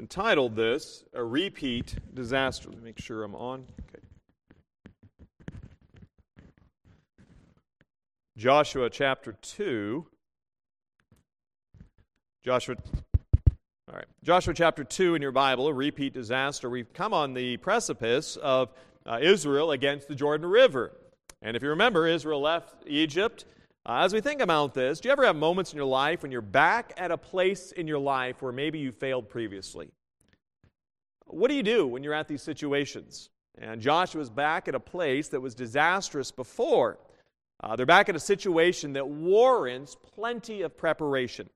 entitled this A Repeat Disaster. Let me make sure I'm on. Okay. Joshua chapter 2. Joshua all right. Joshua chapter 2 in your Bible, a repeat disaster. We've come on the precipice of uh, Israel against the Jordan River. And if you remember, Israel left Egypt. Uh, as we think about this, do you ever have moments in your life when you're back at a place in your life where maybe you failed previously? What do you do when you're at these situations? And Joshua's back at a place that was disastrous before. Uh, they're back at a situation that warrants plenty of preparation.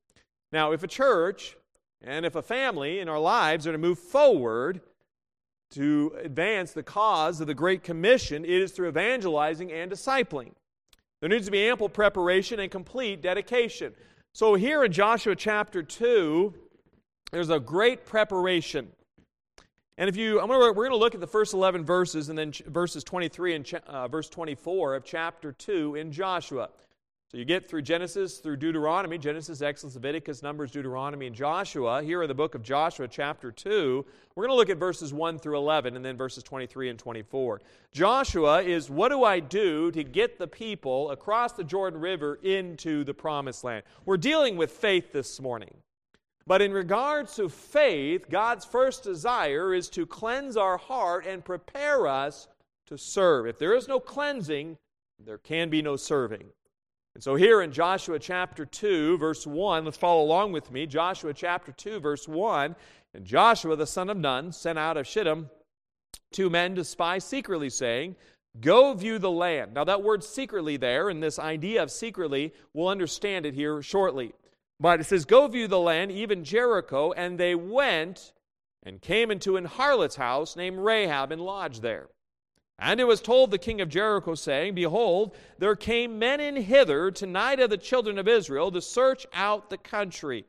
Now, if a church and if a family in our lives are to move forward, to advance the cause of the Great Commission, it is through evangelizing and discipling. There needs to be ample preparation and complete dedication. So, here in Joshua chapter 2, there's a great preparation. And if you, I'm gonna, we're going to look at the first 11 verses and then ch- verses 23 and ch- uh, verse 24 of chapter 2 in Joshua. So you get through Genesis, through Deuteronomy, Genesis, Exodus, Leviticus, Numbers, Deuteronomy, and Joshua. Here in the book of Joshua, chapter 2, we're going to look at verses 1 through 11 and then verses 23 and 24. Joshua is what do I do to get the people across the Jordan River into the promised land? We're dealing with faith this morning. But in regards to faith, God's first desire is to cleanse our heart and prepare us to serve. If there is no cleansing, there can be no serving. And so, here in Joshua chapter 2, verse 1, let's follow along with me. Joshua chapter 2, verse 1. And Joshua the son of Nun sent out of Shittim two men to spy secretly, saying, Go view the land. Now, that word secretly there, and this idea of secretly, we'll understand it here shortly. But it says, Go view the land, even Jericho. And they went and came into an harlot's house named Rahab and lodged there. And it was told the king of Jericho, saying, Behold, there came men in hither tonight of the children of Israel to search out the country.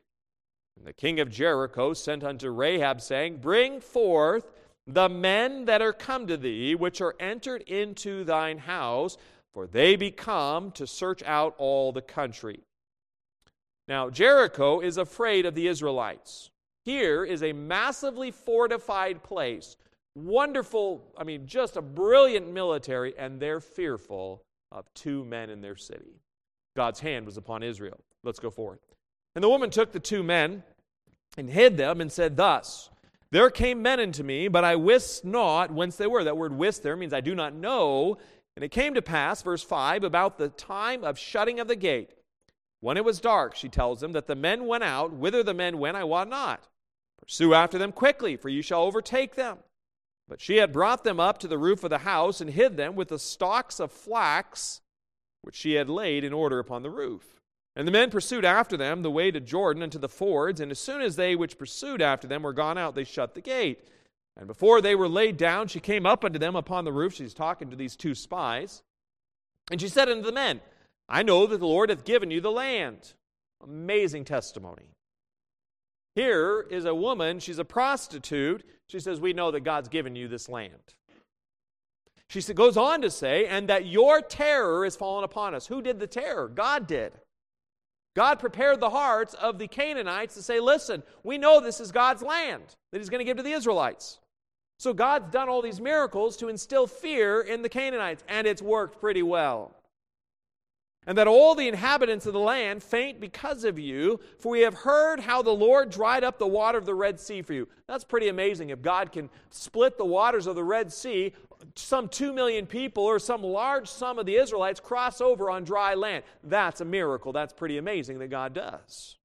And the king of Jericho sent unto Rahab, saying, Bring forth the men that are come to thee, which are entered into thine house, for they be come to search out all the country. Now, Jericho is afraid of the Israelites. Here is a massively fortified place wonderful, I mean, just a brilliant military, and they're fearful of two men in their city. God's hand was upon Israel. Let's go forward. And the woman took the two men and hid them and said, Thus, there came men unto me, but I wist not whence they were. That word wist there means I do not know. And it came to pass, verse 5, about the time of shutting of the gate. When it was dark, she tells them, that the men went out. Whither the men went, I wot not. Pursue after them quickly, for you shall overtake them. But she had brought them up to the roof of the house and hid them with the stalks of flax which she had laid in order upon the roof. And the men pursued after them the way to Jordan and to the fords, and as soon as they which pursued after them were gone out, they shut the gate. And before they were laid down, she came up unto them upon the roof. She's talking to these two spies. And she said unto the men, I know that the Lord hath given you the land. Amazing testimony. Here is a woman, she's a prostitute. She says, We know that God's given you this land. She goes on to say, and that your terror is fallen upon us. Who did the terror? God did. God prepared the hearts of the Canaanites to say, Listen, we know this is God's land that He's going to give to the Israelites. So God's done all these miracles to instill fear in the Canaanites, and it's worked pretty well and that all the inhabitants of the land faint because of you, for we have heard how the Lord dried up the water of the Red Sea for you. That's pretty amazing. If God can split the waters of the Red Sea, some two million people or some large sum of the Israelites cross over on dry land. That's a miracle. That's pretty amazing that God does.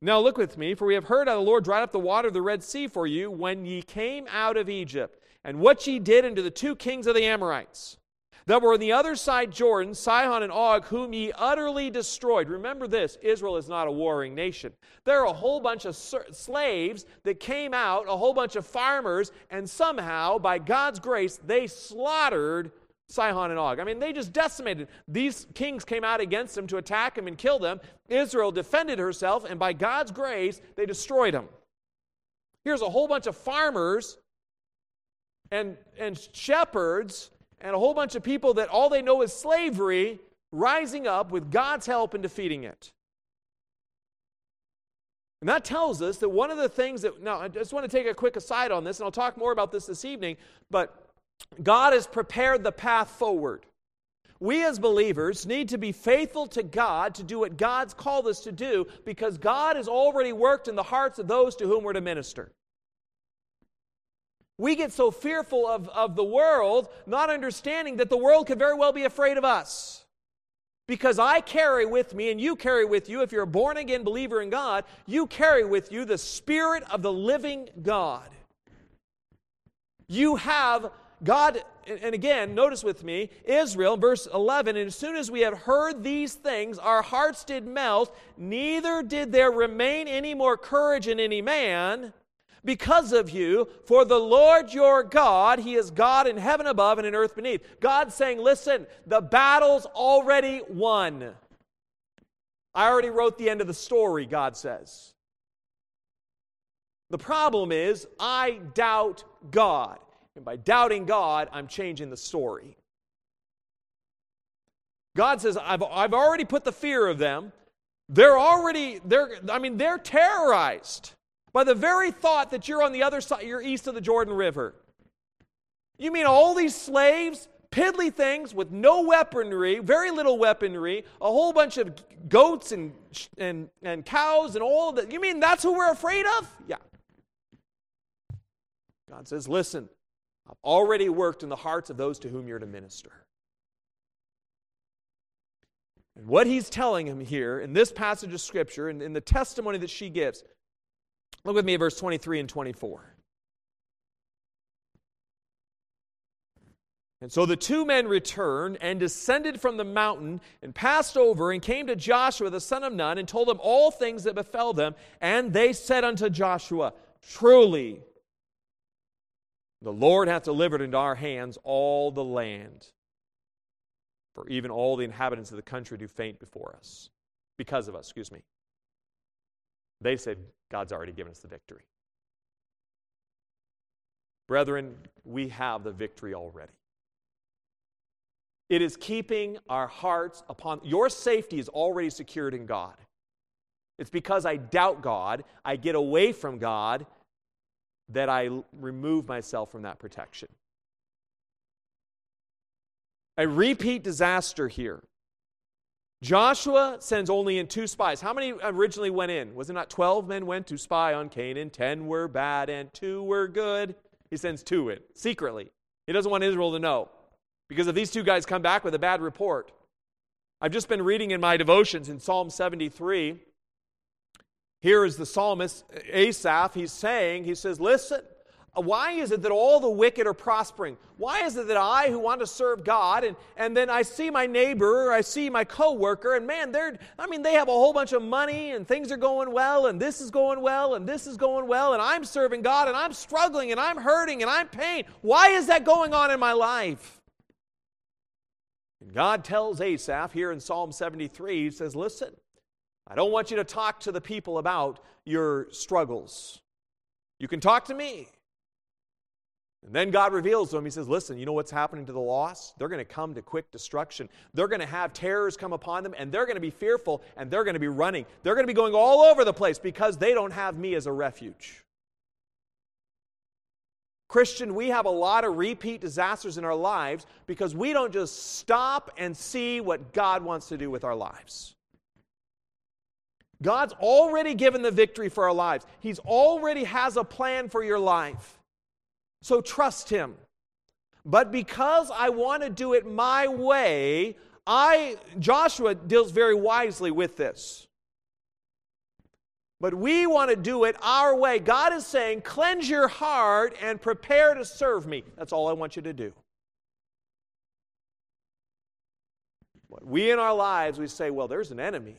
Now look with me, for we have heard how the Lord dried up the water of the Red Sea for you when ye came out of Egypt, and what ye did unto the two kings of the Amorites that were on the other side Jordan, Sihon and Og, whom ye utterly destroyed. Remember this Israel is not a warring nation. There are a whole bunch of slaves that came out, a whole bunch of farmers, and somehow, by God's grace, they slaughtered Sihon and Og. I mean, they just decimated. These kings came out against them to attack them and kill them. Israel defended herself, and by God's grace, they destroyed them. Here's a whole bunch of farmers and, and shepherds and a whole bunch of people that all they know is slavery rising up with God's help and defeating it. And that tells us that one of the things that, now, I just want to take a quick aside on this, and I'll talk more about this this evening, but God has prepared the path forward. We as believers need to be faithful to God to do what God's called us to do because God has already worked in the hearts of those to whom we're to minister. We get so fearful of, of the world, not understanding that the world could very well be afraid of us. Because I carry with me, and you carry with you, if you're a born again believer in God, you carry with you the Spirit of the living God. You have God, and again, notice with me, Israel, verse 11, and as soon as we have heard these things, our hearts did melt, neither did there remain any more courage in any man because of you, for the Lord your God, He is God in heaven above and in earth beneath. God saying, Listen, the battle's already won. I already wrote the end of the story, God says. The problem is, I doubt God. And by doubting God, I'm changing the story. God says, I've, I've already put the fear of them. They're already, they're, I mean, they're terrorized by the very thought that you're on the other side, you're east of the Jordan River. You mean all these slaves, piddly things with no weaponry, very little weaponry, a whole bunch of goats and, and, and cows and all that. You mean that's who we're afraid of? Yeah. God says, listen, I've already worked in the hearts of those to whom you're to minister. And what he's telling him here in this passage of Scripture and in the testimony that she gives Look with me at verse 23 and 24. And so the two men returned and descended from the mountain and passed over and came to Joshua the son of Nun and told him all things that befell them. And they said unto Joshua, Truly, the Lord hath delivered into our hands all the land. For even all the inhabitants of the country do faint before us, because of us, excuse me. They said, God's already given us the victory. Brethren, we have the victory already. It is keeping our hearts upon your safety is already secured in God. It's because I doubt God, I get away from God, that I remove myself from that protection. A repeat disaster here. Joshua sends only in two spies. How many originally went in? Was it not 12 men went to spy on Canaan? 10 were bad and 2 were good. He sends two in secretly. He doesn't want Israel to know. Because if these two guys come back with a bad report, I've just been reading in my devotions in Psalm 73. Here is the psalmist Asaph. He's saying, he says, Listen, why is it that all the wicked are prospering? Why is it that I, who want to serve God, and, and then I see my neighbor, or I see my coworker, and man, they're, I mean, they have a whole bunch of money, and things are going well, and this is going well, and this is going well, and I'm serving God, and I'm struggling, and I'm hurting, and I'm pain. Why is that going on in my life? And God tells Asaph here in Psalm 73, He says, Listen, I don't want you to talk to the people about your struggles. You can talk to me. And then God reveals to him, He says, Listen, you know what's happening to the lost? They're going to come to quick destruction. They're going to have terrors come upon them, and they're going to be fearful, and they're going to be running. They're going to be going all over the place because they don't have me as a refuge. Christian, we have a lot of repeat disasters in our lives because we don't just stop and see what God wants to do with our lives. God's already given the victory for our lives. He's already has a plan for your life. So trust him. But because I want to do it my way, I Joshua deals very wisely with this. But we want to do it our way. God is saying, cleanse your heart and prepare to serve me. That's all I want you to do. We in our lives, we say, well, there's an enemy.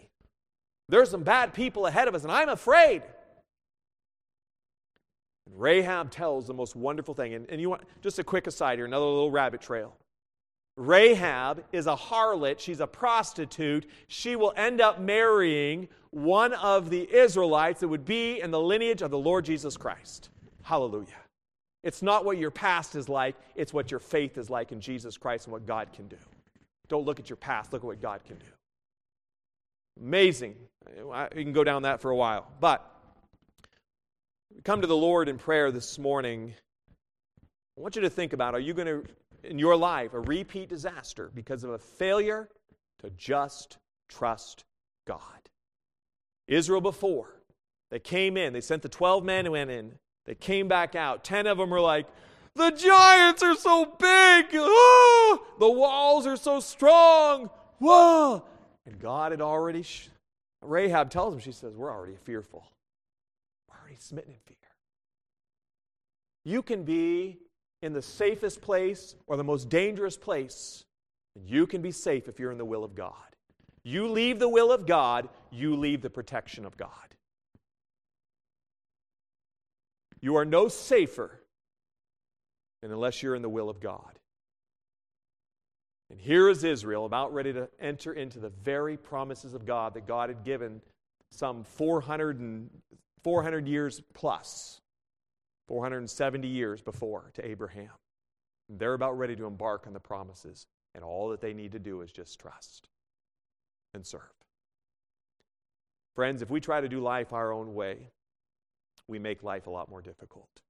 There's some bad people ahead of us, and I'm afraid. And Rahab tells the most wonderful thing. And, and you want just a quick aside here, another little rabbit trail. Rahab is a harlot. She's a prostitute. She will end up marrying one of the Israelites that would be in the lineage of the Lord Jesus Christ. Hallelujah. It's not what your past is like, it's what your faith is like in Jesus Christ and what God can do. Don't look at your past, look at what God can do. Amazing. You can go down that for a while. But come to the Lord in prayer this morning, I want you to think about are you going to, in your life, a repeat disaster because of a failure to just trust God? Israel before, they came in, they sent the 12 men who went in, they came back out. 10 of them were like, the giants are so big. Ah, the walls are so strong. Whoa. And God had already, sh- Rahab tells him, she says, We're already fearful. We're smitten in fear. You can be in the safest place or the most dangerous place, and you can be safe if you're in the will of God. You leave the will of God, you leave the protection of God. You are no safer than unless you're in the will of God. And here is Israel about ready to enter into the very promises of God that God had given some 400, and, 400 years plus, 470 years before to Abraham. They're about ready to embark on the promises, and all that they need to do is just trust and serve. Friends, if we try to do life our own way, we make life a lot more difficult.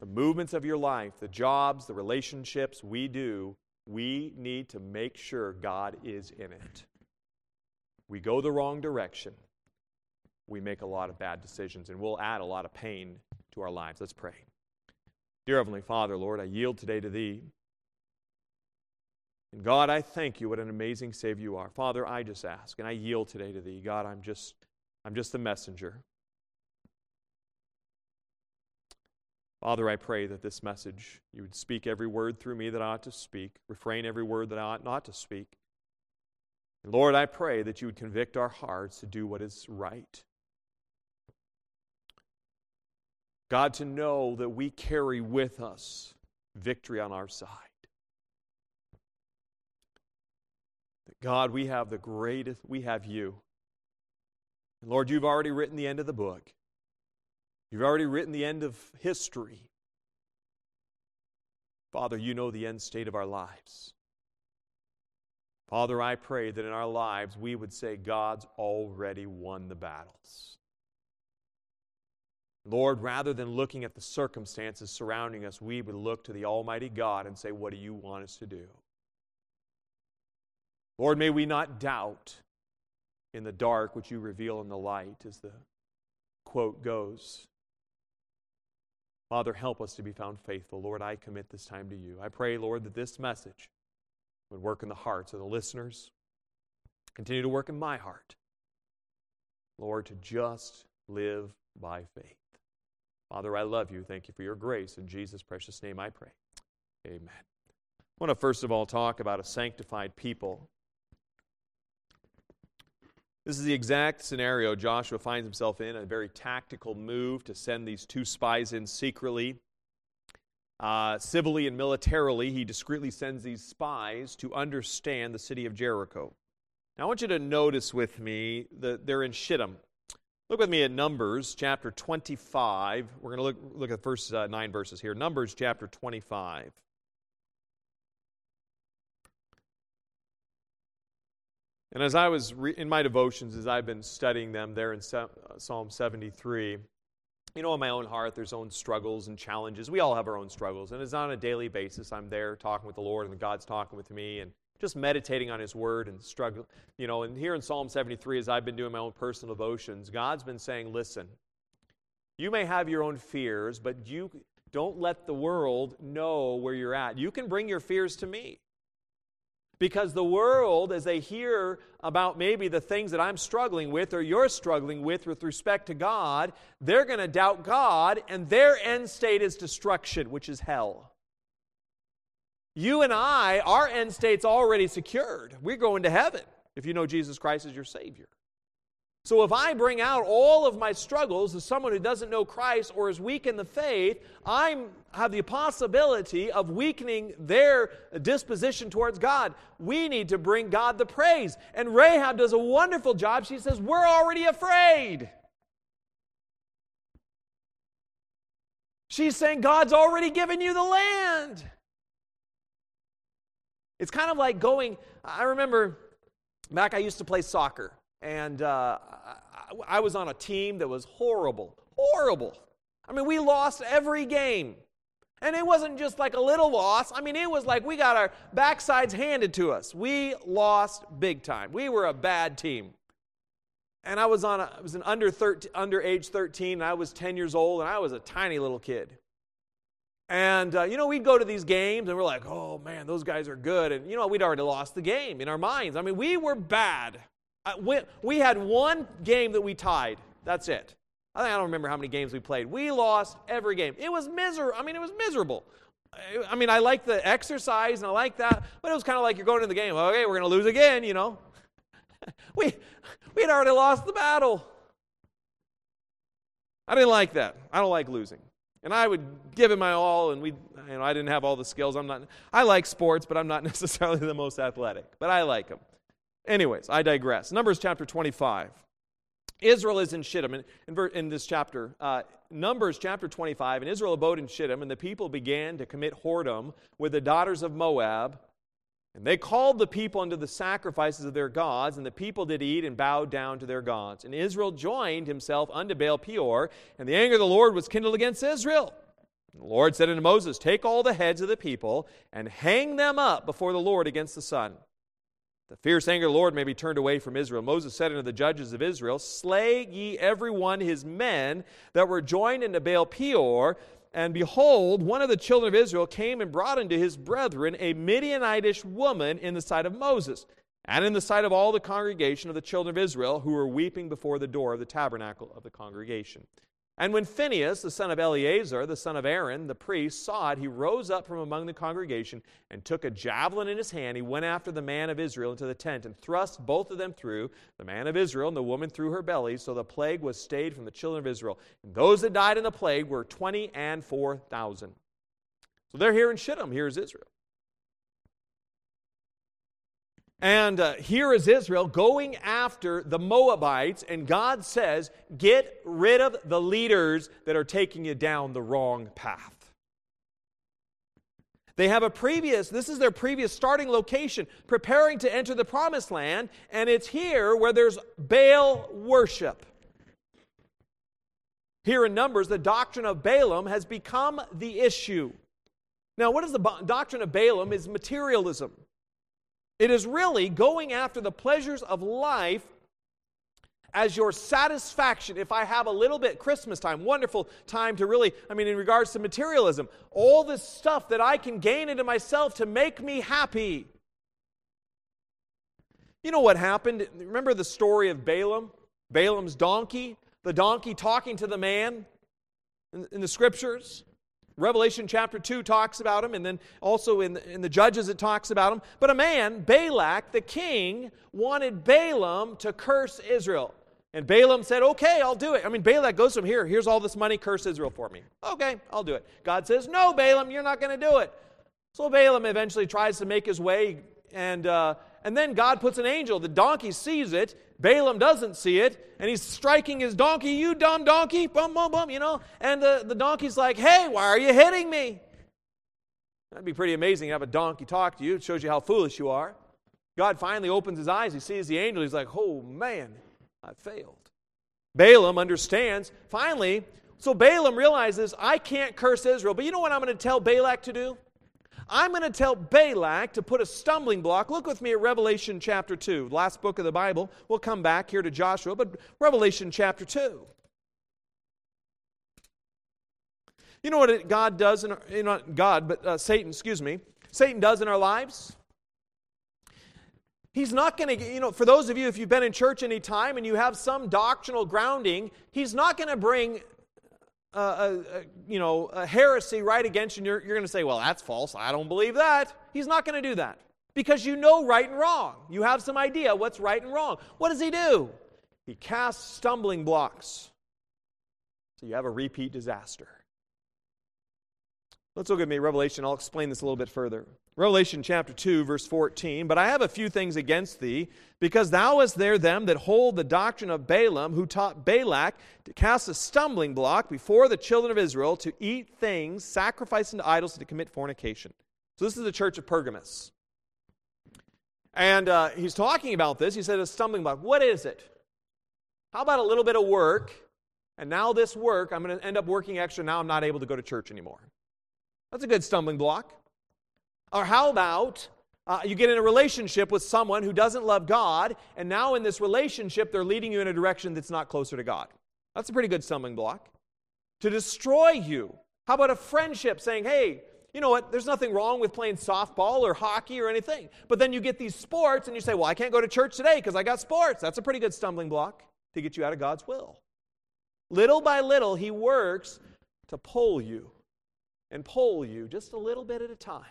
The movements of your life, the jobs, the relationships we do, we need to make sure God is in it. We go the wrong direction, we make a lot of bad decisions, and we'll add a lot of pain to our lives. Let's pray. Dear Heavenly Father, Lord, I yield today to Thee. And God, I thank you. What an amazing Savior you are. Father, I just ask, and I yield today to Thee. God, I'm just, I'm just the messenger. Father, I pray that this message, you would speak every word through me that I ought to speak, refrain every word that I ought not to speak. And Lord, I pray that you would convict our hearts to do what is right. God, to know that we carry with us victory on our side. That God, we have the greatest, we have you. And Lord, you've already written the end of the book. You've already written the end of history. Father, you know the end state of our lives. Father, I pray that in our lives we would say, God's already won the battles. Lord, rather than looking at the circumstances surrounding us, we would look to the Almighty God and say, What do you want us to do? Lord, may we not doubt in the dark what you reveal in the light, as the quote goes. Father, help us to be found faithful. Lord, I commit this time to you. I pray, Lord, that this message would work in the hearts of the listeners, continue to work in my heart. Lord, to just live by faith. Father, I love you. Thank you for your grace. In Jesus' precious name I pray. Amen. I want to first of all talk about a sanctified people. This is the exact scenario Joshua finds himself in a very tactical move to send these two spies in secretly. Uh, civilly and militarily, he discreetly sends these spies to understand the city of Jericho. Now, I want you to notice with me that they're in Shittim. Look with me at Numbers chapter 25. We're going to look, look at the first uh, nine verses here. Numbers chapter 25. And as I was re- in my devotions, as I've been studying them there in se- uh, Psalm 73, you know, in my own heart, there's own struggles and challenges. We all have our own struggles. And it's on a daily basis. I'm there talking with the Lord, and God's talking with me, and just meditating on His Word and struggling. You know, and here in Psalm 73, as I've been doing my own personal devotions, God's been saying, listen, you may have your own fears, but you don't let the world know where you're at. You can bring your fears to me. Because the world, as they hear about maybe the things that I'm struggling with or you're struggling with with respect to God, they're going to doubt God, and their end state is destruction, which is hell. You and I, our end state's already secured. We're going to heaven if you know Jesus Christ as your Savior. So if I bring out all of my struggles as someone who doesn't know Christ or is weak in the faith, I have the possibility of weakening their disposition towards God. We need to bring God the praise. And Rahab does a wonderful job. She says, We're already afraid. She's saying, God's already given you the land. It's kind of like going, I remember back I used to play soccer. And uh, I, I was on a team that was horrible, horrible. I mean, we lost every game. And it wasn't just like a little loss. I mean, it was like we got our backsides handed to us. We lost big time. We were a bad team. And I was on a, I was an under 13, under age 13, and I was 10 years old, and I was a tiny little kid. And, uh, you know, we'd go to these games and we're like, oh man, those guys are good. And, you know, we'd already lost the game in our minds. I mean, we were bad. I, we, we had one game that we tied. That's it. I think I don't remember how many games we played. We lost every game. It was miserable. I mean, it was miserable. I mean, I like the exercise and I like that, but it was kind of like you're going to the game. Okay, we're going to lose again, you know. we we had already lost the battle. I didn't like that. I don't like losing. And I would give it my all, and we, you know, I didn't have all the skills. I'm not. I like sports, but I'm not necessarily the most athletic. But I like them. Anyways, I digress. Numbers chapter 25. Israel is in Shittim in, in, in this chapter. Uh, Numbers chapter 25. And Israel abode in Shittim, and the people began to commit whoredom with the daughters of Moab. And they called the people unto the sacrifices of their gods, and the people did eat and bowed down to their gods. And Israel joined himself unto Baal Peor, and the anger of the Lord was kindled against Israel. And the Lord said unto Moses, Take all the heads of the people, and hang them up before the Lord against the sun. The fierce anger of the Lord may be turned away from Israel. Moses said unto the judges of Israel, Slay ye every one his men that were joined unto Baal Peor, and behold, one of the children of Israel came and brought unto his brethren a Midianitish woman in the sight of Moses, and in the sight of all the congregation of the children of Israel, who were weeping before the door of the tabernacle of the congregation. And when Phinehas, the son of Eleazar, the son of Aaron, the priest, saw it, he rose up from among the congregation and took a javelin in his hand. He went after the man of Israel into the tent and thrust both of them through, the man of Israel and the woman through her belly. So the plague was stayed from the children of Israel. And those that died in the plague were 20 and 4,000. So they're here in Shittim. Here's Israel. And uh, here is Israel going after the Moabites, and God says, Get rid of the leaders that are taking you down the wrong path. They have a previous, this is their previous starting location, preparing to enter the promised land, and it's here where there's Baal worship. Here in Numbers, the doctrine of Balaam has become the issue. Now, what is the doctrine of Balaam? Is materialism. It is really going after the pleasures of life as your satisfaction. If I have a little bit, Christmas time, wonderful time to really, I mean, in regards to materialism, all this stuff that I can gain into myself to make me happy. You know what happened? Remember the story of Balaam? Balaam's donkey? The donkey talking to the man in, in the scriptures? Revelation chapter 2 talks about him, and then also in the, in the Judges it talks about him. But a man, Balak, the king, wanted Balaam to curse Israel. And Balaam said, Okay, I'll do it. I mean, Balak goes from here, here's all this money, curse Israel for me. Okay, I'll do it. God says, No, Balaam, you're not going to do it. So Balaam eventually tries to make his way, and, uh, and then God puts an angel. The donkey sees it, Balaam doesn't see it, and he's striking his donkey, you dumb donkey, bum, bum, bum, you know. And the, the donkey's like, hey, why are you hitting me? That'd be pretty amazing to have a donkey talk to you. It shows you how foolish you are. God finally opens his eyes. He sees the angel. He's like, oh, man, I failed. Balaam understands. Finally, so Balaam realizes, I can't curse Israel. But you know what I'm going to tell Balak to do? I'm going to tell Balak to put a stumbling block. Look with me at Revelation chapter 2, last book of the Bible. We'll come back here to Joshua, but Revelation chapter 2. You know what God does in our, not God, but uh, Satan, excuse me, Satan does in our lives? He's not going to, you know, for those of you, if you've been in church any time and you have some doctrinal grounding, he's not going to bring a, you know, a heresy right against you, and you're, you're going to say, well, that's false. I don't believe that. He's not going to do that because you know right and wrong. You have some idea what's right and wrong. What does he do? He casts stumbling blocks. So you have a repeat disaster. Let's look at me, Revelation. I'll explain this a little bit further. Revelation chapter 2, verse 14. But I have a few things against thee, because thou hast there them that hold the doctrine of Balaam, who taught Balak to cast a stumbling block before the children of Israel to eat things sacrificed unto idols and to commit fornication. So this is the church of Pergamus. And uh, he's talking about this. He said a stumbling block. What is it? How about a little bit of work and now this work, I'm going to end up working extra. Now I'm not able to go to church anymore. That's a good stumbling block. Or how about uh, you get in a relationship with someone who doesn't love God, and now in this relationship, they're leading you in a direction that's not closer to God? That's a pretty good stumbling block. To destroy you. How about a friendship saying, hey, you know what, there's nothing wrong with playing softball or hockey or anything. But then you get these sports and you say, well, I can't go to church today because I got sports. That's a pretty good stumbling block to get you out of God's will. Little by little, He works to pull you and pull you just a little bit at a time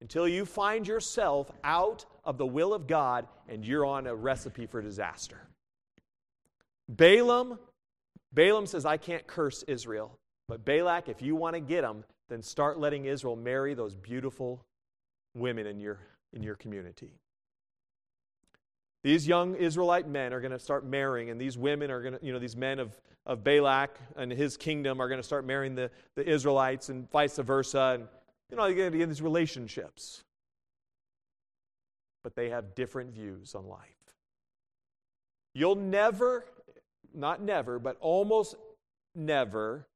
until you find yourself out of the will of God and you're on a recipe for disaster. Balaam, Balaam says, I can't curse Israel. But Balak, if you want to get them, then start letting Israel marry those beautiful women in your, in your community. These young Israelite men are going to start marrying, and these women are going to, you know, these men of, of Balak and his kingdom are going to start marrying the, the Israelites and vice versa. And, you know, going get these relationships. But they have different views on life. You'll never, not never, but almost never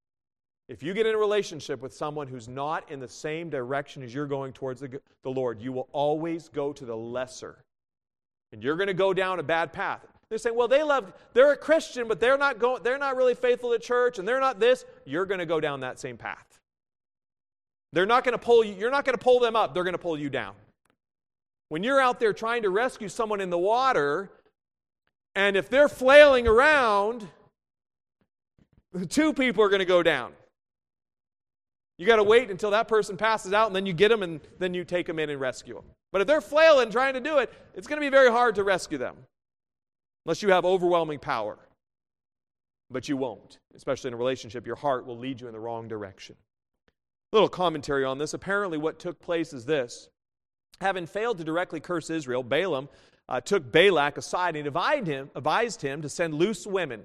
if you get in a relationship with someone who's not in the same direction as you're going towards the, the Lord, you will always go to the lesser. And you're going to go down a bad path. They're saying, well, they love, they're a Christian, but they're not going, they're not really faithful to church, and they're not this. You're going to go down that same path. They're not going to pull you, you're not going to pull them up, they're going to pull you down. When you're out there trying to rescue someone in the water, and if they're flailing around, two people are going to go down. You got to wait until that person passes out, and then you get them, and then you take them in and rescue them. But if they're flailing trying to do it, it's going to be very hard to rescue them unless you have overwhelming power. But you won't, especially in a relationship. Your heart will lead you in the wrong direction. Little commentary on this. Apparently, what took place is this having failed to directly curse Israel, Balaam uh, took Balak aside and advised him, advised him to send loose women,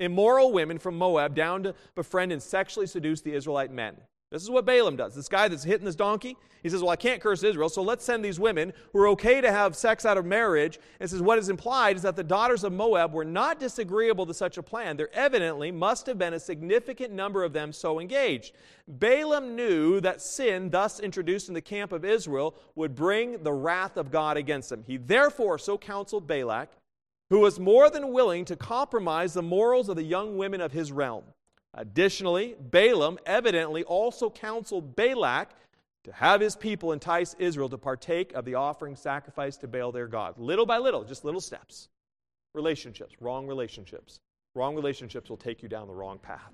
immoral women from Moab, down to befriend and sexually seduce the Israelite men. This is what Balaam does. This guy that's hitting this donkey, he says, Well, I can't curse Israel, so let's send these women who are okay to have sex out of marriage. And says, What is implied is that the daughters of Moab were not disagreeable to such a plan. There evidently must have been a significant number of them so engaged. Balaam knew that sin, thus introduced in the camp of Israel, would bring the wrath of God against them. He therefore so counseled Balak, who was more than willing to compromise the morals of the young women of his realm. Additionally, Balaam evidently also counseled Balak to have his people entice Israel to partake of the offering sacrifice to Baal their God. Little by little, just little steps. Relationships, wrong relationships. Wrong relationships will take you down the wrong path.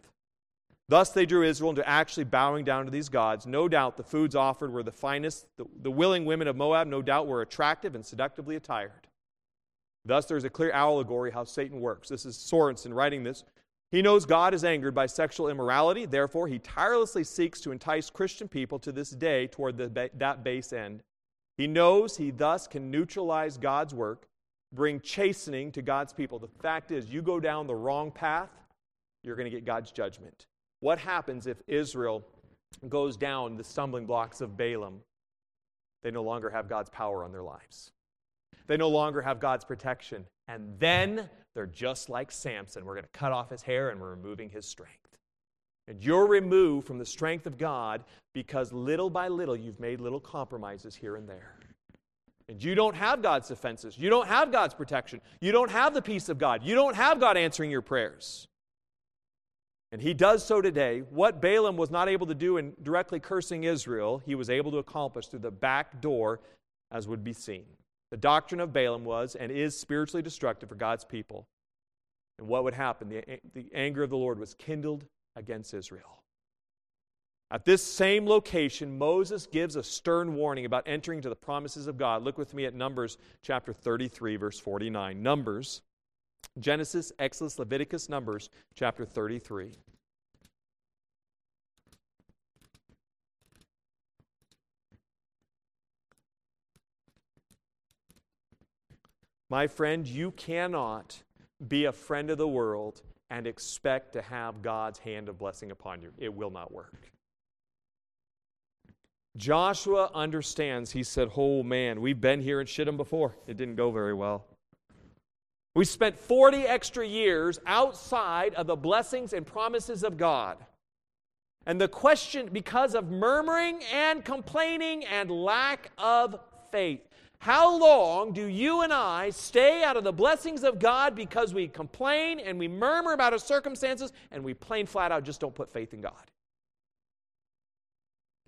Thus, they drew Israel into actually bowing down to these gods. No doubt the foods offered were the finest. The, the willing women of Moab, no doubt, were attractive and seductively attired. Thus, there's a clear allegory how Satan works. This is Sorenson writing this. He knows God is angered by sexual immorality, therefore, he tirelessly seeks to entice Christian people to this day toward the, that base end. He knows he thus can neutralize God's work, bring chastening to God's people. The fact is, you go down the wrong path, you're going to get God's judgment. What happens if Israel goes down the stumbling blocks of Balaam? They no longer have God's power on their lives. They no longer have God's protection. And then they're just like Samson. We're going to cut off his hair and we're removing his strength. And you're removed from the strength of God because little by little you've made little compromises here and there. And you don't have God's defenses. You don't have God's protection. You don't have the peace of God. You don't have God answering your prayers. And he does so today. What Balaam was not able to do in directly cursing Israel, he was able to accomplish through the back door, as would be seen. The doctrine of Balaam was and is spiritually destructive for God's people. And what would happen? The, the anger of the Lord was kindled against Israel. At this same location, Moses gives a stern warning about entering to the promises of God. Look with me at Numbers chapter 33, verse 49. Numbers, Genesis, Exodus, Leviticus, Numbers chapter 33. My friend, you cannot be a friend of the world and expect to have God's hand of blessing upon you. It will not work. Joshua understands. He said, Oh man, we've been here in Shittim before. It didn't go very well. We spent 40 extra years outside of the blessings and promises of God. And the question, because of murmuring and complaining and lack of faith, how long do you and I stay out of the blessings of God because we complain and we murmur about our circumstances and we plain flat out just don't put faith in God?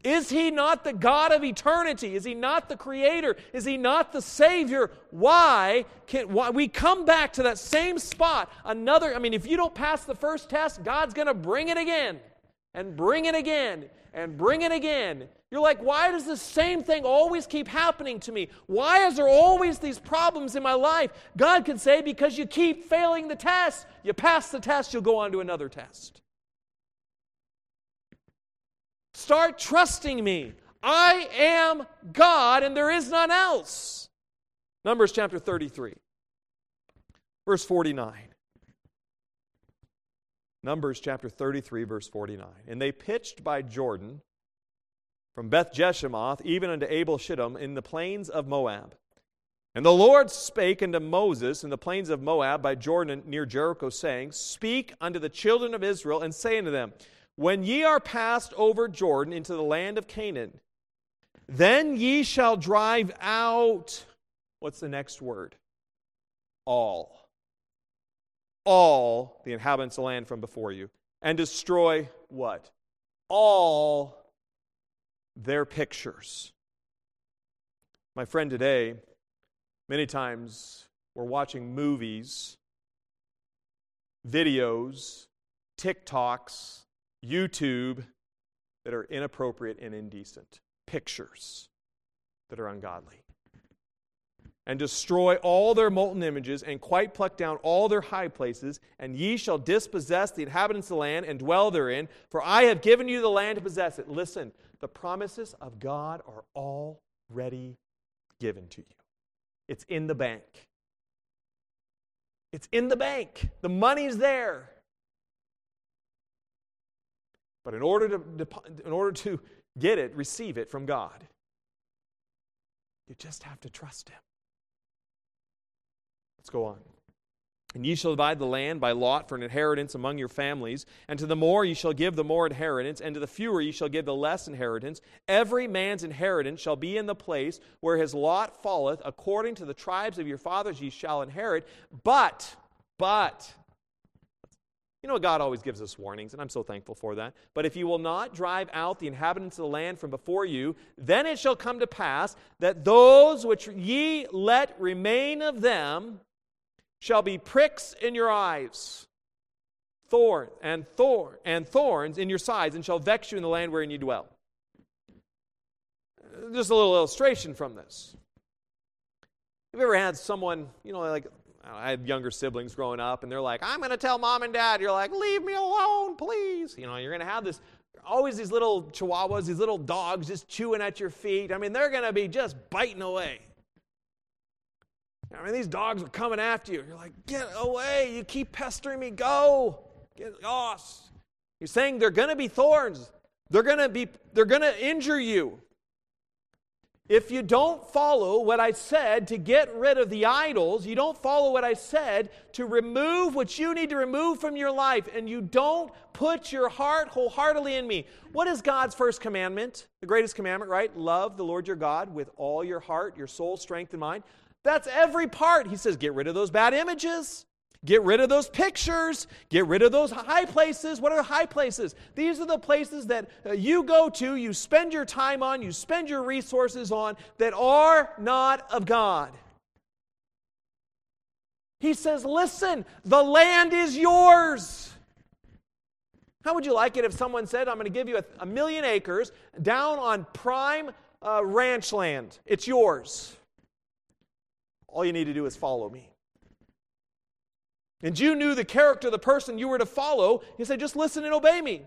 Is he not the God of eternity? Is he not the creator? Is he not the savior? Why can why we come back to that same spot? Another, I mean, if you don't pass the first test, God's going to bring it again and bring it again and bring it again. You're like, why does the same thing always keep happening to me? Why is there always these problems in my life? God could say, because you keep failing the test. You pass the test, you'll go on to another test. Start trusting me. I am God and there is none else. Numbers chapter 33, verse 49. Numbers chapter 33, verse 49. And they pitched by Jordan from Beth Jeshimoth even unto Abel Shittim in the plains of Moab. And the Lord spake unto Moses in the plains of Moab by Jordan near Jericho, saying, Speak unto the children of Israel, and say unto them, When ye are passed over Jordan into the land of Canaan, then ye shall drive out. What's the next word? All all the inhabitants of the land from before you, and destroy what? All their pictures. My friend, today, many times we're watching movies, videos, TikToks, YouTube that are inappropriate and indecent, pictures that are ungodly and destroy all their molten images, and quite pluck down all their high places, and ye shall dispossess the inhabitants of the land and dwell therein, for I have given you the land to possess it. Listen, the promises of God are already given to you. It's in the bank. It's in the bank. The money's there. But in order to, in order to get it, receive it from God, you just have to trust Him. Let's go on. And ye shall divide the land by lot for an inheritance among your families. And to the more ye shall give the more inheritance, and to the fewer ye shall give the less inheritance. Every man's inheritance shall be in the place where his lot falleth, according to the tribes of your fathers ye shall inherit. But, but, you know, God always gives us warnings, and I'm so thankful for that. But if you will not drive out the inhabitants of the land from before you, then it shall come to pass that those which ye let remain of them, shall be pricks in your eyes, thorn and thorn and thorns in your sides, and shall vex you in the land wherein you dwell. Just a little illustration from this. Have you ever had someone, you know, like I had younger siblings growing up, and they're like, I'm going to tell mom and dad. You're like, leave me alone, please. You know, you're going to have this, always these little chihuahuas, these little dogs just chewing at your feet. I mean, they're going to be just biting away. I mean, these dogs are coming after you. You're like, get away. You keep pestering me. Go. Get lost. You're saying they're going to be thorns. They're going to be they're going to injure you. If you don't follow what I said to get rid of the idols, you don't follow what I said to remove what you need to remove from your life, and you don't put your heart wholeheartedly in me. What is God's first commandment? The greatest commandment, right? Love the Lord your God with all your heart, your soul, strength, and mind. That's every part. He says, get rid of those bad images. Get rid of those pictures. Get rid of those high places. What are high places? These are the places that uh, you go to, you spend your time on, you spend your resources on that are not of God. He says, Listen, the land is yours. How would you like it if someone said, I'm going to give you a, a million acres down on prime uh, ranch land? It's yours. All you need to do is follow me. And you knew the character of the person you were to follow. He said, just listen and obey me.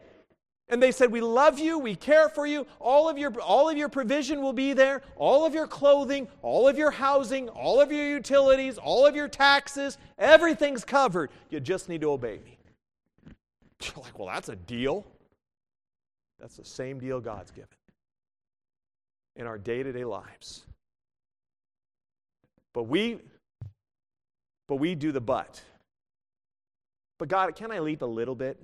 And they said, We love you, we care for you, all of your all of your provision will be there, all of your clothing, all of your housing, all of your utilities, all of your taxes, everything's covered. You just need to obey me. You're like, well, that's a deal. That's the same deal God's given in our day-to-day lives. But we, But we do the but. But God, can I leap a little bit?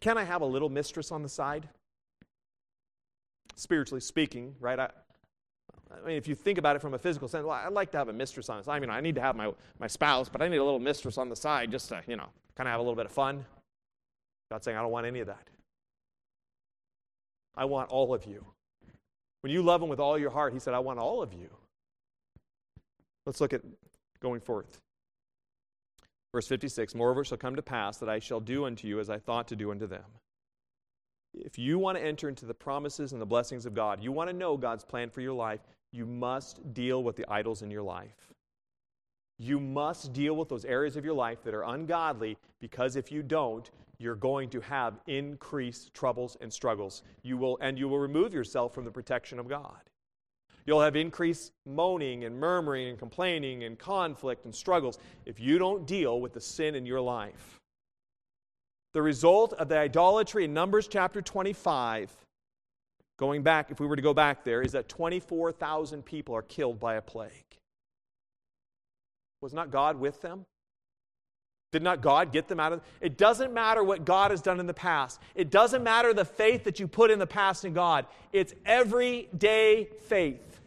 Can I have a little mistress on the side? Spiritually speaking, right? I, I mean, if you think about it from a physical sense, well, I'd like to have a mistress on the side. I mean, I need to have my, my spouse, but I need a little mistress on the side just to, you know, kind of have a little bit of fun. God's saying, I don't want any of that. I want all of you. When you love Him with all your heart, He said, I want all of you. Let's look at going forth. Verse 56 Moreover, shall come to pass that I shall do unto you as I thought to do unto them. If you want to enter into the promises and the blessings of God, you want to know God's plan for your life, you must deal with the idols in your life. You must deal with those areas of your life that are ungodly because if you don't, you're going to have increased troubles and struggles. You will, and you will remove yourself from the protection of God. You'll have increased moaning and murmuring and complaining and conflict and struggles if you don't deal with the sin in your life. The result of the idolatry in Numbers chapter 25, going back, if we were to go back there, is that 24,000 people are killed by a plague. Was not God with them? Did not God get them out of it? doesn't matter what God has done in the past. It doesn't matter the faith that you put in the past in God. It's everyday faith.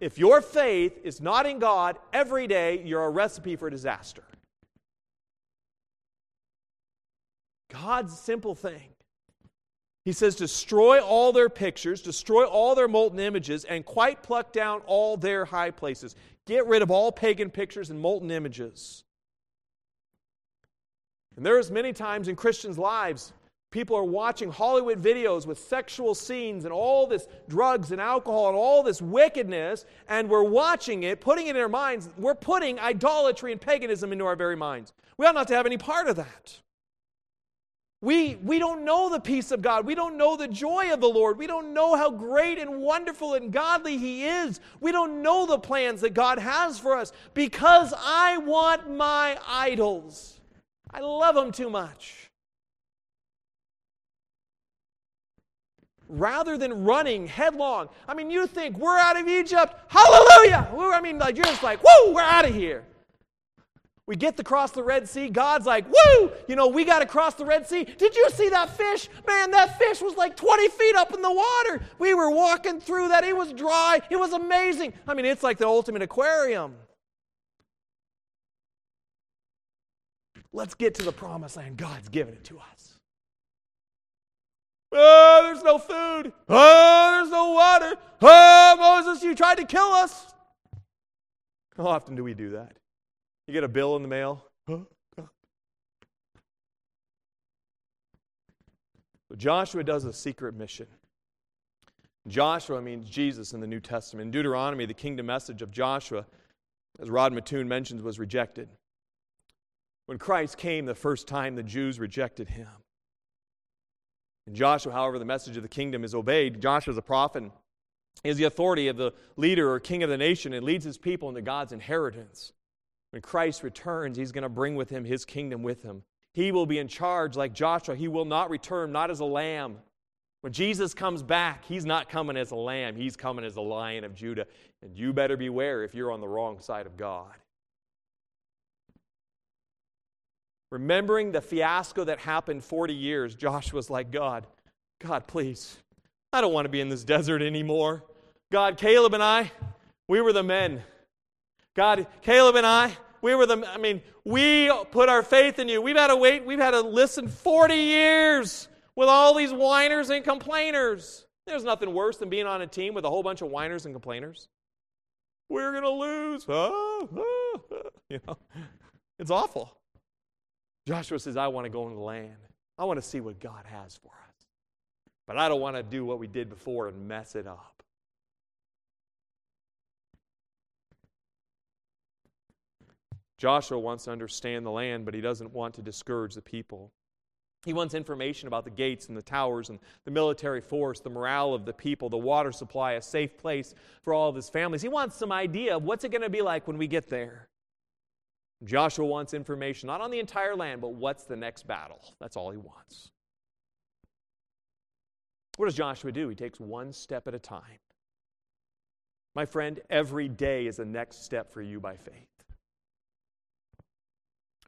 If your faith is not in God every day, you're a recipe for disaster. God's simple thing. He says, destroy all their pictures, destroy all their molten images, and quite pluck down all their high places. Get rid of all pagan pictures and molten images. And there's many times in Christians' lives, people are watching Hollywood videos with sexual scenes and all this drugs and alcohol and all this wickedness, and we're watching it, putting it in our minds. We're putting idolatry and paganism into our very minds. We ought not to have any part of that. We, we don't know the peace of God. We don't know the joy of the Lord. We don't know how great and wonderful and godly He is. We don't know the plans that God has for us because I want my idols. I love them too much. Rather than running headlong, I mean, you think we're out of Egypt, hallelujah! I mean, like, you're just like, whoa, we're out of here. We get to cross the Red Sea. God's like, woo! You know, we got to cross the Red Sea. Did you see that fish? Man, that fish was like 20 feet up in the water. We were walking through that. It was dry. It was amazing. I mean, it's like the ultimate aquarium. Let's get to the promised land. God's given it to us. Oh, there's no food. Oh, there's no water. Oh, Moses, you tried to kill us. How often do we do that? You get a bill in the mail. So Joshua does a secret mission. Joshua means Jesus in the New Testament. In Deuteronomy, the kingdom message of Joshua, as Rod Mattoon mentions, was rejected. When Christ came the first time, the Jews rejected him. Joshua, however, the message of the kingdom is obeyed. Joshua is a prophet. He is the authority of the leader or king of the nation and leads his people into God's inheritance. When Christ returns, he's going to bring with him his kingdom with him. He will be in charge like Joshua. He will not return, not as a lamb. When Jesus comes back, he's not coming as a lamb, he's coming as a lion of Judah. And you better beware if you're on the wrong side of God. Remembering the fiasco that happened 40 years, Joshua's like, God, God, please, I don't want to be in this desert anymore. God, Caleb and I, we were the men. God, Caleb and I, we were the, I mean, we put our faith in you. We've had to wait, we've had to listen 40 years with all these whiners and complainers. There's nothing worse than being on a team with a whole bunch of whiners and complainers. We're going to lose. Ah, ah, ah. You know, it's awful. Joshua says, I want to go into the land. I want to see what God has for us. But I don't want to do what we did before and mess it up. Joshua wants to understand the land, but he doesn't want to discourage the people. He wants information about the gates and the towers and the military force, the morale of the people, the water supply, a safe place for all of his families. He wants some idea of what's it going to be like when we get there. Joshua wants information, not on the entire land, but what's the next battle. That's all he wants. What does Joshua do? He takes one step at a time. My friend, every day is the next step for you by faith.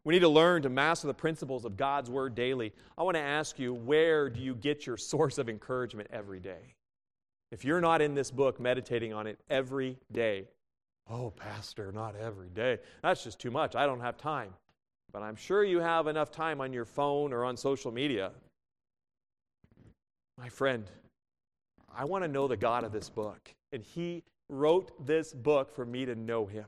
We need to learn to master the principles of God's Word daily. I want to ask you, where do you get your source of encouragement every day? If you're not in this book meditating on it every day, oh, Pastor, not every day. That's just too much. I don't have time. But I'm sure you have enough time on your phone or on social media. My friend, I want to know the God of this book. And He wrote this book for me to know Him.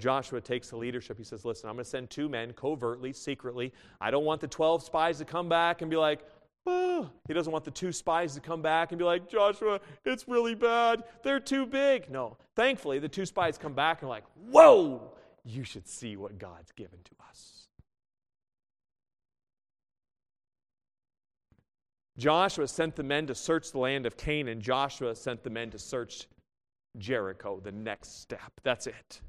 Joshua takes the leadership. He says, Listen, I'm going to send two men covertly, secretly. I don't want the 12 spies to come back and be like. He doesn't want the two spies to come back and be like, Joshua, it's really bad. They're too big. No. Thankfully, the two spies come back and are like, Whoa, you should see what God's given to us. Joshua sent the men to search the land of Canaan. Joshua sent the men to search Jericho, the next step. That's it.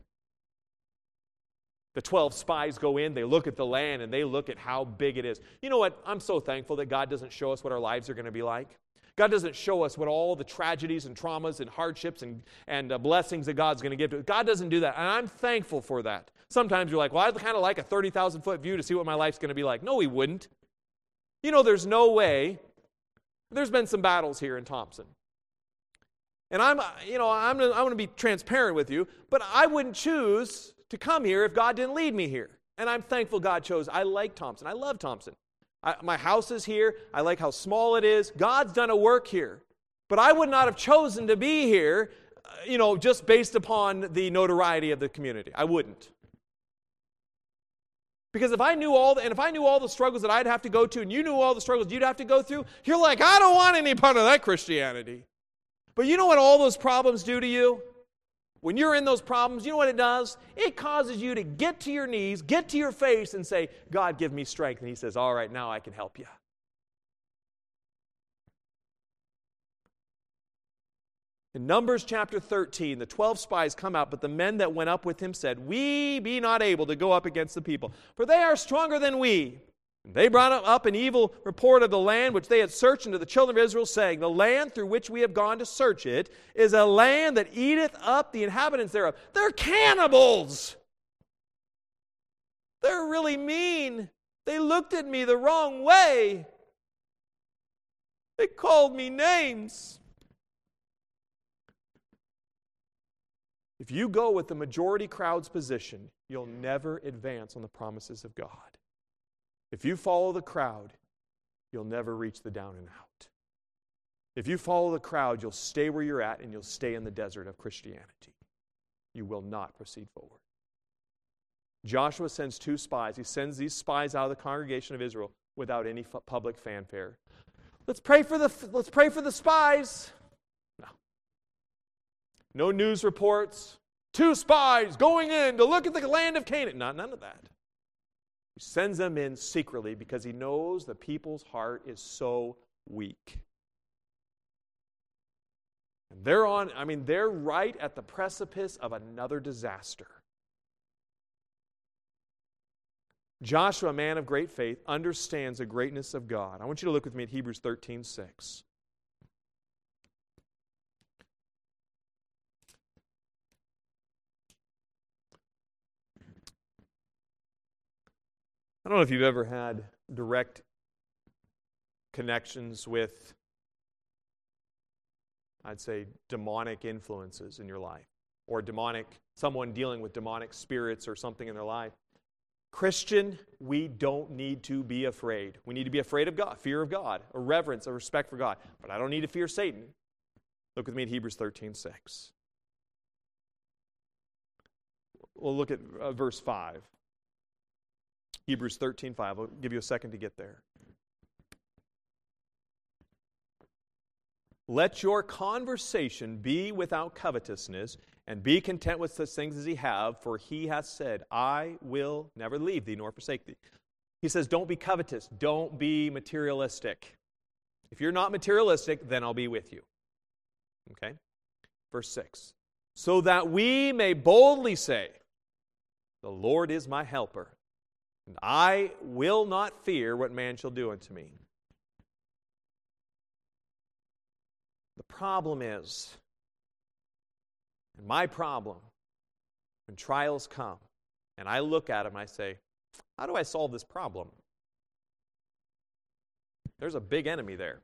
The 12 spies go in, they look at the land, and they look at how big it is. You know what? I'm so thankful that God doesn't show us what our lives are going to be like. God doesn't show us what all the tragedies and traumas and hardships and, and uh, blessings that God's going to give to us. God doesn't do that. And I'm thankful for that. Sometimes you're like, well, I'd kind of like a 30,000 foot view to see what my life's going to be like. No, we wouldn't. You know, there's no way. There's been some battles here in Thompson. And I'm, uh, you know, I'm, I'm going to be transparent with you, but I wouldn't choose to come here if God didn't lead me here. And I'm thankful God chose. I like Thompson. I love Thompson. I, my house is here. I like how small it is. God's done a work here. But I would not have chosen to be here, uh, you know, just based upon the notoriety of the community. I wouldn't. Because if I knew all the, and if I knew all the struggles that I'd have to go to, and you knew all the struggles you'd have to go through, you're like, I don't want any part of that Christianity. But you know what all those problems do to you? When you're in those problems, you know what it does? It causes you to get to your knees, get to your face, and say, God, give me strength. And He says, All right, now I can help you. In Numbers chapter 13, the 12 spies come out, but the men that went up with him said, We be not able to go up against the people, for they are stronger than we. They brought up an evil report of the land which they had searched unto the children of Israel, saying, The land through which we have gone to search it is a land that eateth up the inhabitants thereof. They're cannibals. They're really mean. They looked at me the wrong way. They called me names. If you go with the majority crowd's position, you'll never advance on the promises of God. If you follow the crowd, you'll never reach the down and out. If you follow the crowd, you'll stay where you're at and you'll stay in the desert of Christianity. You will not proceed forward. Joshua sends two spies. He sends these spies out of the congregation of Israel without any f- public fanfare. Let's pray for the let's pray for the spies. No. No news reports. Two spies going in to look at the land of Canaan. Not none of that. He sends them in secretly because he knows the people's heart is so weak. And they're on, I mean, they're right at the precipice of another disaster. Joshua, a man of great faith, understands the greatness of God. I want you to look with me at Hebrews 13 6. I don't know if you've ever had direct connections with, I'd say, demonic influences in your life, or demonic, someone dealing with demonic spirits or something in their life. Christian, we don't need to be afraid. We need to be afraid of God, fear of God, a reverence, a respect for God. But I don't need to fear Satan. Look with me at Hebrews 13 6. We'll look at uh, verse 5. Hebrews 13 5. I'll give you a second to get there. Let your conversation be without covetousness, and be content with such things as ye have, for he hath said, I will never leave thee nor forsake thee. He says, Don't be covetous, don't be materialistic. If you're not materialistic, then I'll be with you. Okay? Verse 6. So that we may boldly say, The Lord is my helper. And I will not fear what man shall do unto me. The problem is, and my problem, when trials come, and I look at them I say, How do I solve this problem? There's a big enemy there.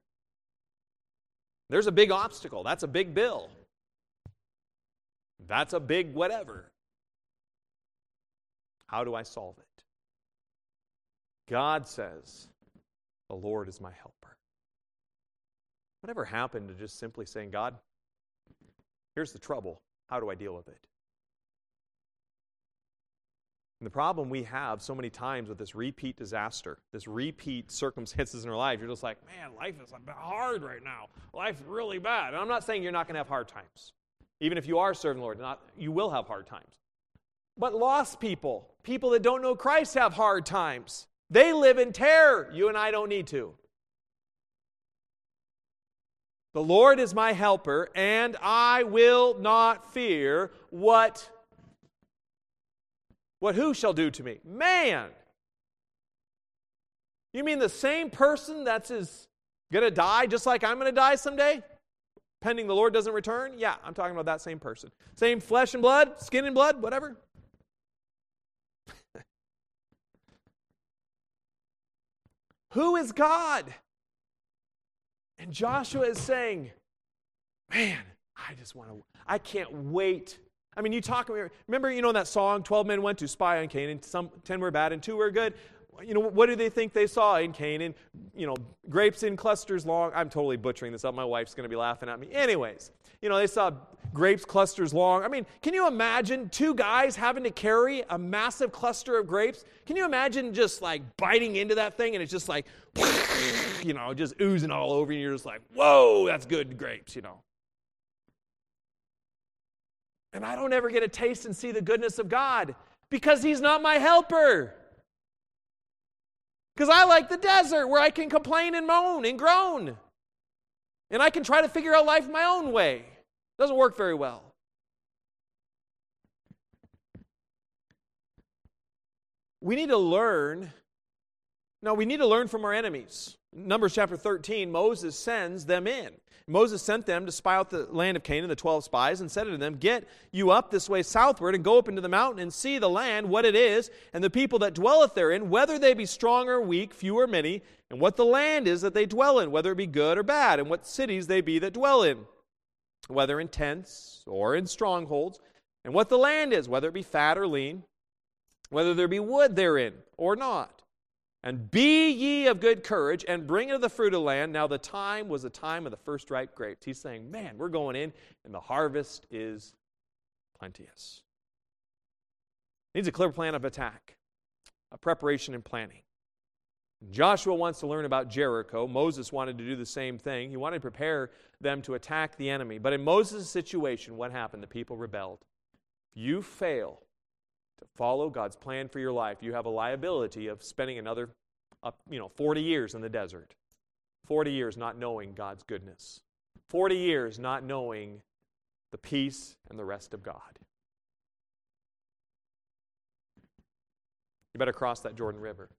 There's a big obstacle. That's a big bill. That's a big whatever. How do I solve it? God says, The Lord is my helper. Whatever happened to just simply saying, God, here's the trouble. How do I deal with it? And the problem we have so many times with this repeat disaster, this repeat circumstances in our life, you're just like, man, life is hard right now. Life is really bad. And I'm not saying you're not going to have hard times. Even if you are serving the Lord, not, you will have hard times. But lost people, people that don't know Christ, have hard times. They live in terror. You and I don't need to. The Lord is my helper, and I will not fear what what who shall do to me? Man. You mean the same person that's is going to die just like I'm going to die someday? Pending the Lord doesn't return? Yeah, I'm talking about that same person. Same flesh and blood, skin and blood, whatever. Who is God? And Joshua is saying, Man, I just want to, I can't wait. I mean, you talk, remember, you know, that song, 12 men went to spy on Canaan, some 10 were bad and two were good. You know, what do they think they saw in Canaan? You know, grapes in clusters long. I'm totally butchering this up. My wife's going to be laughing at me. Anyways, you know, they saw grapes clusters long. I mean, can you imagine two guys having to carry a massive cluster of grapes? Can you imagine just like biting into that thing and it's just like, you know, just oozing all over? And you're just like, whoa, that's good grapes, you know. And I don't ever get a taste and see the goodness of God because He's not my helper. Because I like the desert where I can complain and moan and groan. And I can try to figure out life my own way. Doesn't work very well. We need to learn. No, we need to learn from our enemies. Numbers chapter 13, Moses sends them in. Moses sent them to spy out the land of Canaan, the 12 spies, and said to them, Get you up this way southward, and go up into the mountain, and see the land, what it is, and the people that dwelleth therein, whether they be strong or weak, few or many, and what the land is that they dwell in, whether it be good or bad, and what cities they be that dwell in, whether in tents or in strongholds, and what the land is, whether it be fat or lean, whether there be wood therein or not. And be ye of good courage, and bring into the fruit of the land. Now the time was the time of the first ripe grapes. He's saying, Man, we're going in, and the harvest is plenteous. Needs a clear plan of attack, a preparation and planning. Joshua wants to learn about Jericho. Moses wanted to do the same thing. He wanted to prepare them to attack the enemy. But in Moses' situation, what happened? The people rebelled. If you fail to follow God's plan for your life, you have a liability of spending another, you know, 40 years in the desert. 40 years not knowing God's goodness. 40 years not knowing the peace and the rest of God. You better cross that Jordan River.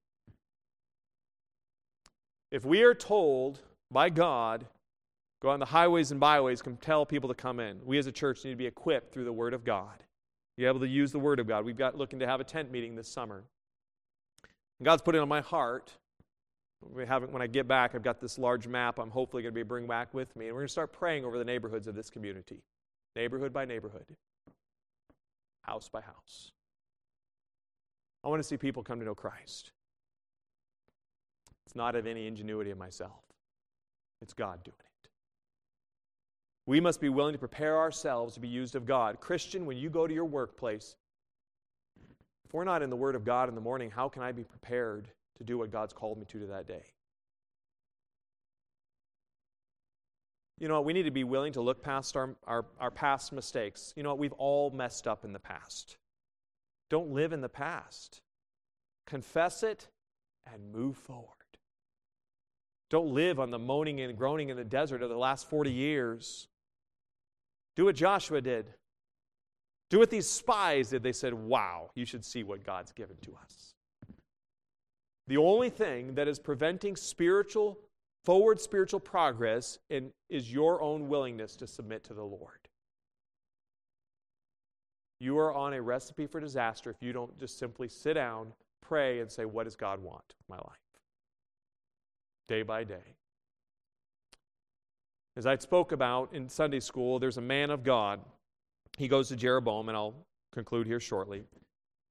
If we are told by God, go on the highways and byways, compel people to come in, we as a church need to be equipped through the Word of God be able to use the Word of God. We've got looking to have a tent meeting this summer. And God's put it on my heart. We haven't, when I get back, I've got this large map I'm hopefully going to be bring back with me. And we're going to start praying over the neighborhoods of this community, neighborhood by neighborhood, house by house. I want to see people come to know Christ. It's not of any ingenuity of myself, it's God doing it. We must be willing to prepare ourselves to be used of God. Christian, when you go to your workplace, if we're not in the Word of God in the morning, how can I be prepared to do what God's called me to, to that day? You know what? We need to be willing to look past our, our, our past mistakes. You know what? We've all messed up in the past. Don't live in the past. Confess it and move forward. Don't live on the moaning and groaning in the desert of the last 40 years. Do what Joshua did. Do what these spies did. They said, Wow, you should see what God's given to us. The only thing that is preventing spiritual, forward spiritual progress in, is your own willingness to submit to the Lord. You are on a recipe for disaster if you don't just simply sit down, pray, and say, What does God want with my life? Day by day. As I spoke about in Sunday school, there's a man of God. He goes to Jeroboam, and I'll conclude here shortly.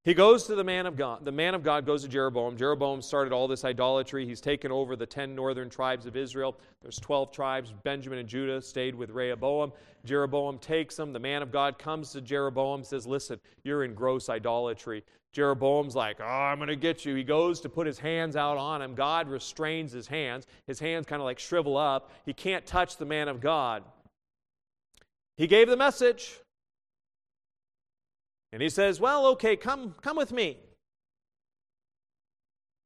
He goes to the man of God. The man of God goes to Jeroboam. Jeroboam started all this idolatry. He's taken over the 10 northern tribes of Israel. There's 12 tribes. Benjamin and Judah stayed with Rehoboam. Jeroboam takes them. The man of God comes to Jeroboam, says, Listen, you're in gross idolatry. Jeroboam's like, Oh, I'm going to get you. He goes to put his hands out on him. God restrains his hands. His hands kind of like shrivel up. He can't touch the man of God. He gave the message. And he says, Well, okay, come, come with me.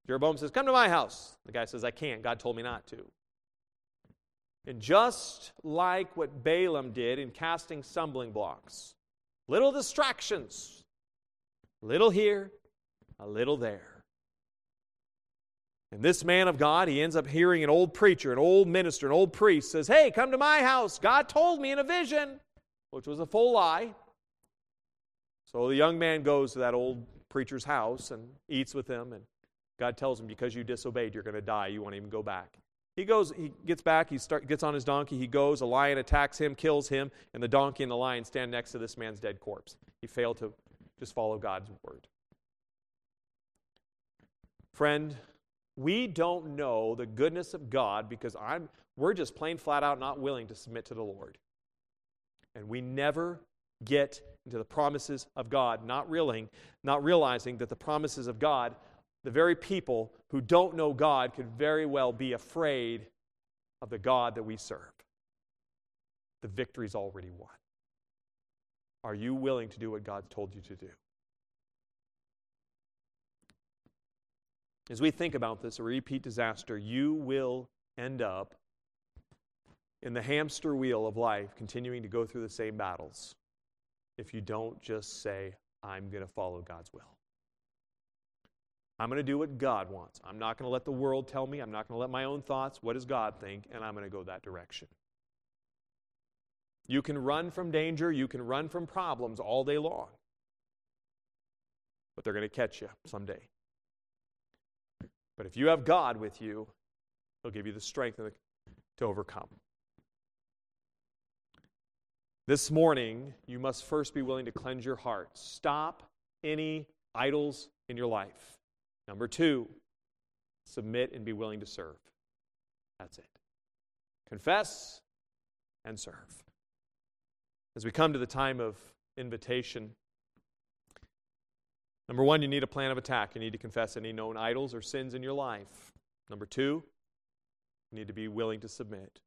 Jeroboam says, Come to my house. The guy says, I can't. God told me not to. And just like what Balaam did in casting stumbling blocks, little distractions, little here, a little there. And this man of God, he ends up hearing an old preacher, an old minister, an old priest says, Hey, come to my house. God told me in a vision, which was a full lie. So the young man goes to that old preacher's house and eats with him, and God tells him, Because you disobeyed, you're going to die. You won't even go back. He goes, he gets back, he start, gets on his donkey, he goes, a lion attacks him, kills him, and the donkey and the lion stand next to this man's dead corpse. He failed to just follow God's word. Friend, we don't know the goodness of God because I'm, we're just plain flat out not willing to submit to the Lord. And we never get into the promises of God, not realizing, not realizing that the promises of God, the very people who don't know God could very well be afraid of the God that we serve. The victory's already won. Are you willing to do what God's told you to do? As we think about this, a repeat disaster, you will end up in the hamster wheel of life, continuing to go through the same battles if you don't just say, I'm going to follow God's will. I'm going to do what God wants. I'm not going to let the world tell me. I'm not going to let my own thoughts. What does God think? And I'm going to go that direction. You can run from danger, you can run from problems all day long, but they're going to catch you someday. But if you have God with you, He'll give you the strength to overcome. This morning, you must first be willing to cleanse your heart. Stop any idols in your life. Number two, submit and be willing to serve. That's it. Confess and serve. As we come to the time of invitation, number one, you need a plan of attack. You need to confess any known idols or sins in your life. Number two, you need to be willing to submit.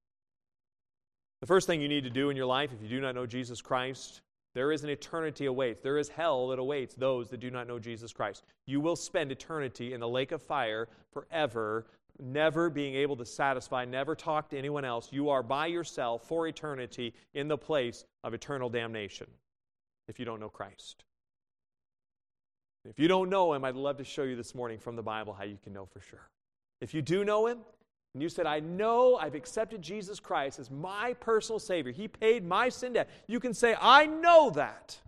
The first thing you need to do in your life, if you do not know Jesus Christ, there is an eternity awaits. There is hell that awaits those that do not know Jesus Christ. You will spend eternity in the lake of fire forever, never being able to satisfy, never talk to anyone else. You are by yourself for eternity in the place of eternal damnation if you don't know Christ. If you don't know him, I'd love to show you this morning from the Bible how you can know for sure. If you do know him, and you said, I know I've accepted Jesus Christ as my personal Savior, He paid my sin debt, you can say, I know that.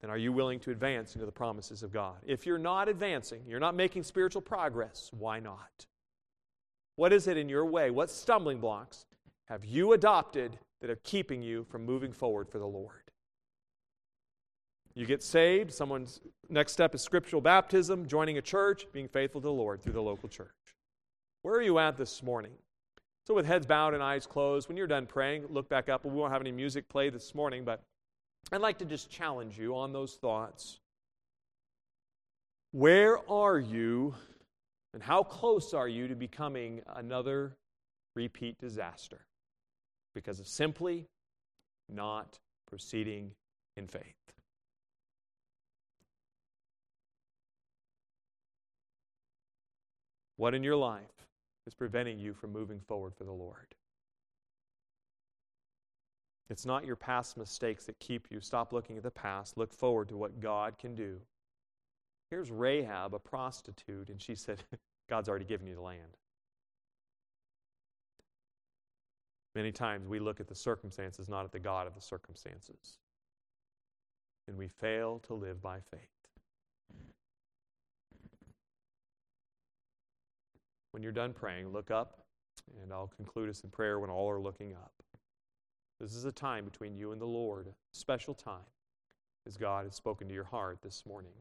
Then are you willing to advance into the promises of God? If you're not advancing, you're not making spiritual progress, why not? What is it in your way? What stumbling blocks have you adopted that are keeping you from moving forward for the Lord? You get saved, someone's next step is scriptural baptism, joining a church, being faithful to the Lord through the local church. Where are you at this morning? So, with heads bowed and eyes closed, when you're done praying, look back up. We won't have any music play this morning, but I'd like to just challenge you on those thoughts. Where are you, and how close are you to becoming another repeat disaster? Because of simply not proceeding in faith. What in your life is preventing you from moving forward for the Lord. It's not your past mistakes that keep you. Stop looking at the past. Look forward to what God can do. Here's Rahab, a prostitute, and she said, God's already given you the land. Many times we look at the circumstances, not at the God of the circumstances. and we fail to live by faith. When you're done praying, look up, and I'll conclude us in prayer when all are looking up. This is a time between you and the Lord, special time, as God has spoken to your heart this morning.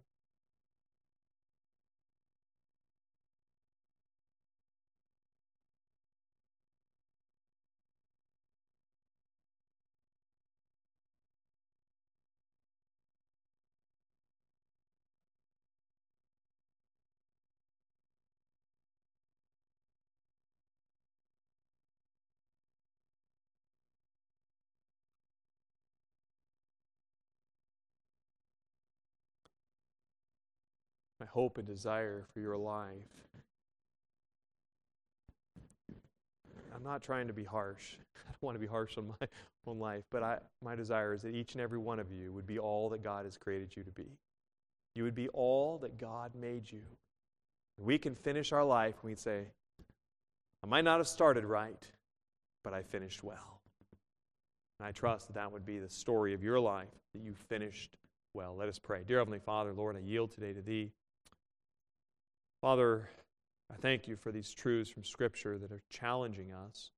My hope and desire for your life. I'm not trying to be harsh. I don't want to be harsh on my own life, but I, my desire is that each and every one of you would be all that God has created you to be. You would be all that God made you. We can finish our life and we'd say, I might not have started right, but I finished well. And I trust that that would be the story of your life, that you finished well. Let us pray. Dear Heavenly Father, Lord, I yield today to Thee. Father, I thank you for these truths from Scripture that are challenging us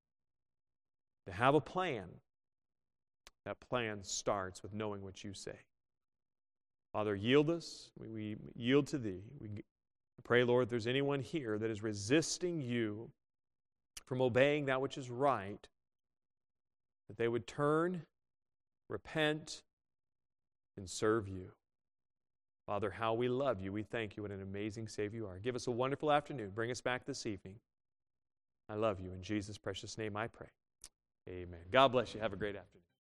to have a plan. That plan starts with knowing what you say. Father, yield us. We, we yield to Thee. We pray, Lord, if there's anyone here that is resisting you from obeying that which is right, that they would turn, repent, and serve you. Father, how we love you. We thank you. What an amazing Savior you are. Give us a wonderful afternoon. Bring us back this evening. I love you. In Jesus' precious name I pray. Amen. God bless you. Have a great afternoon.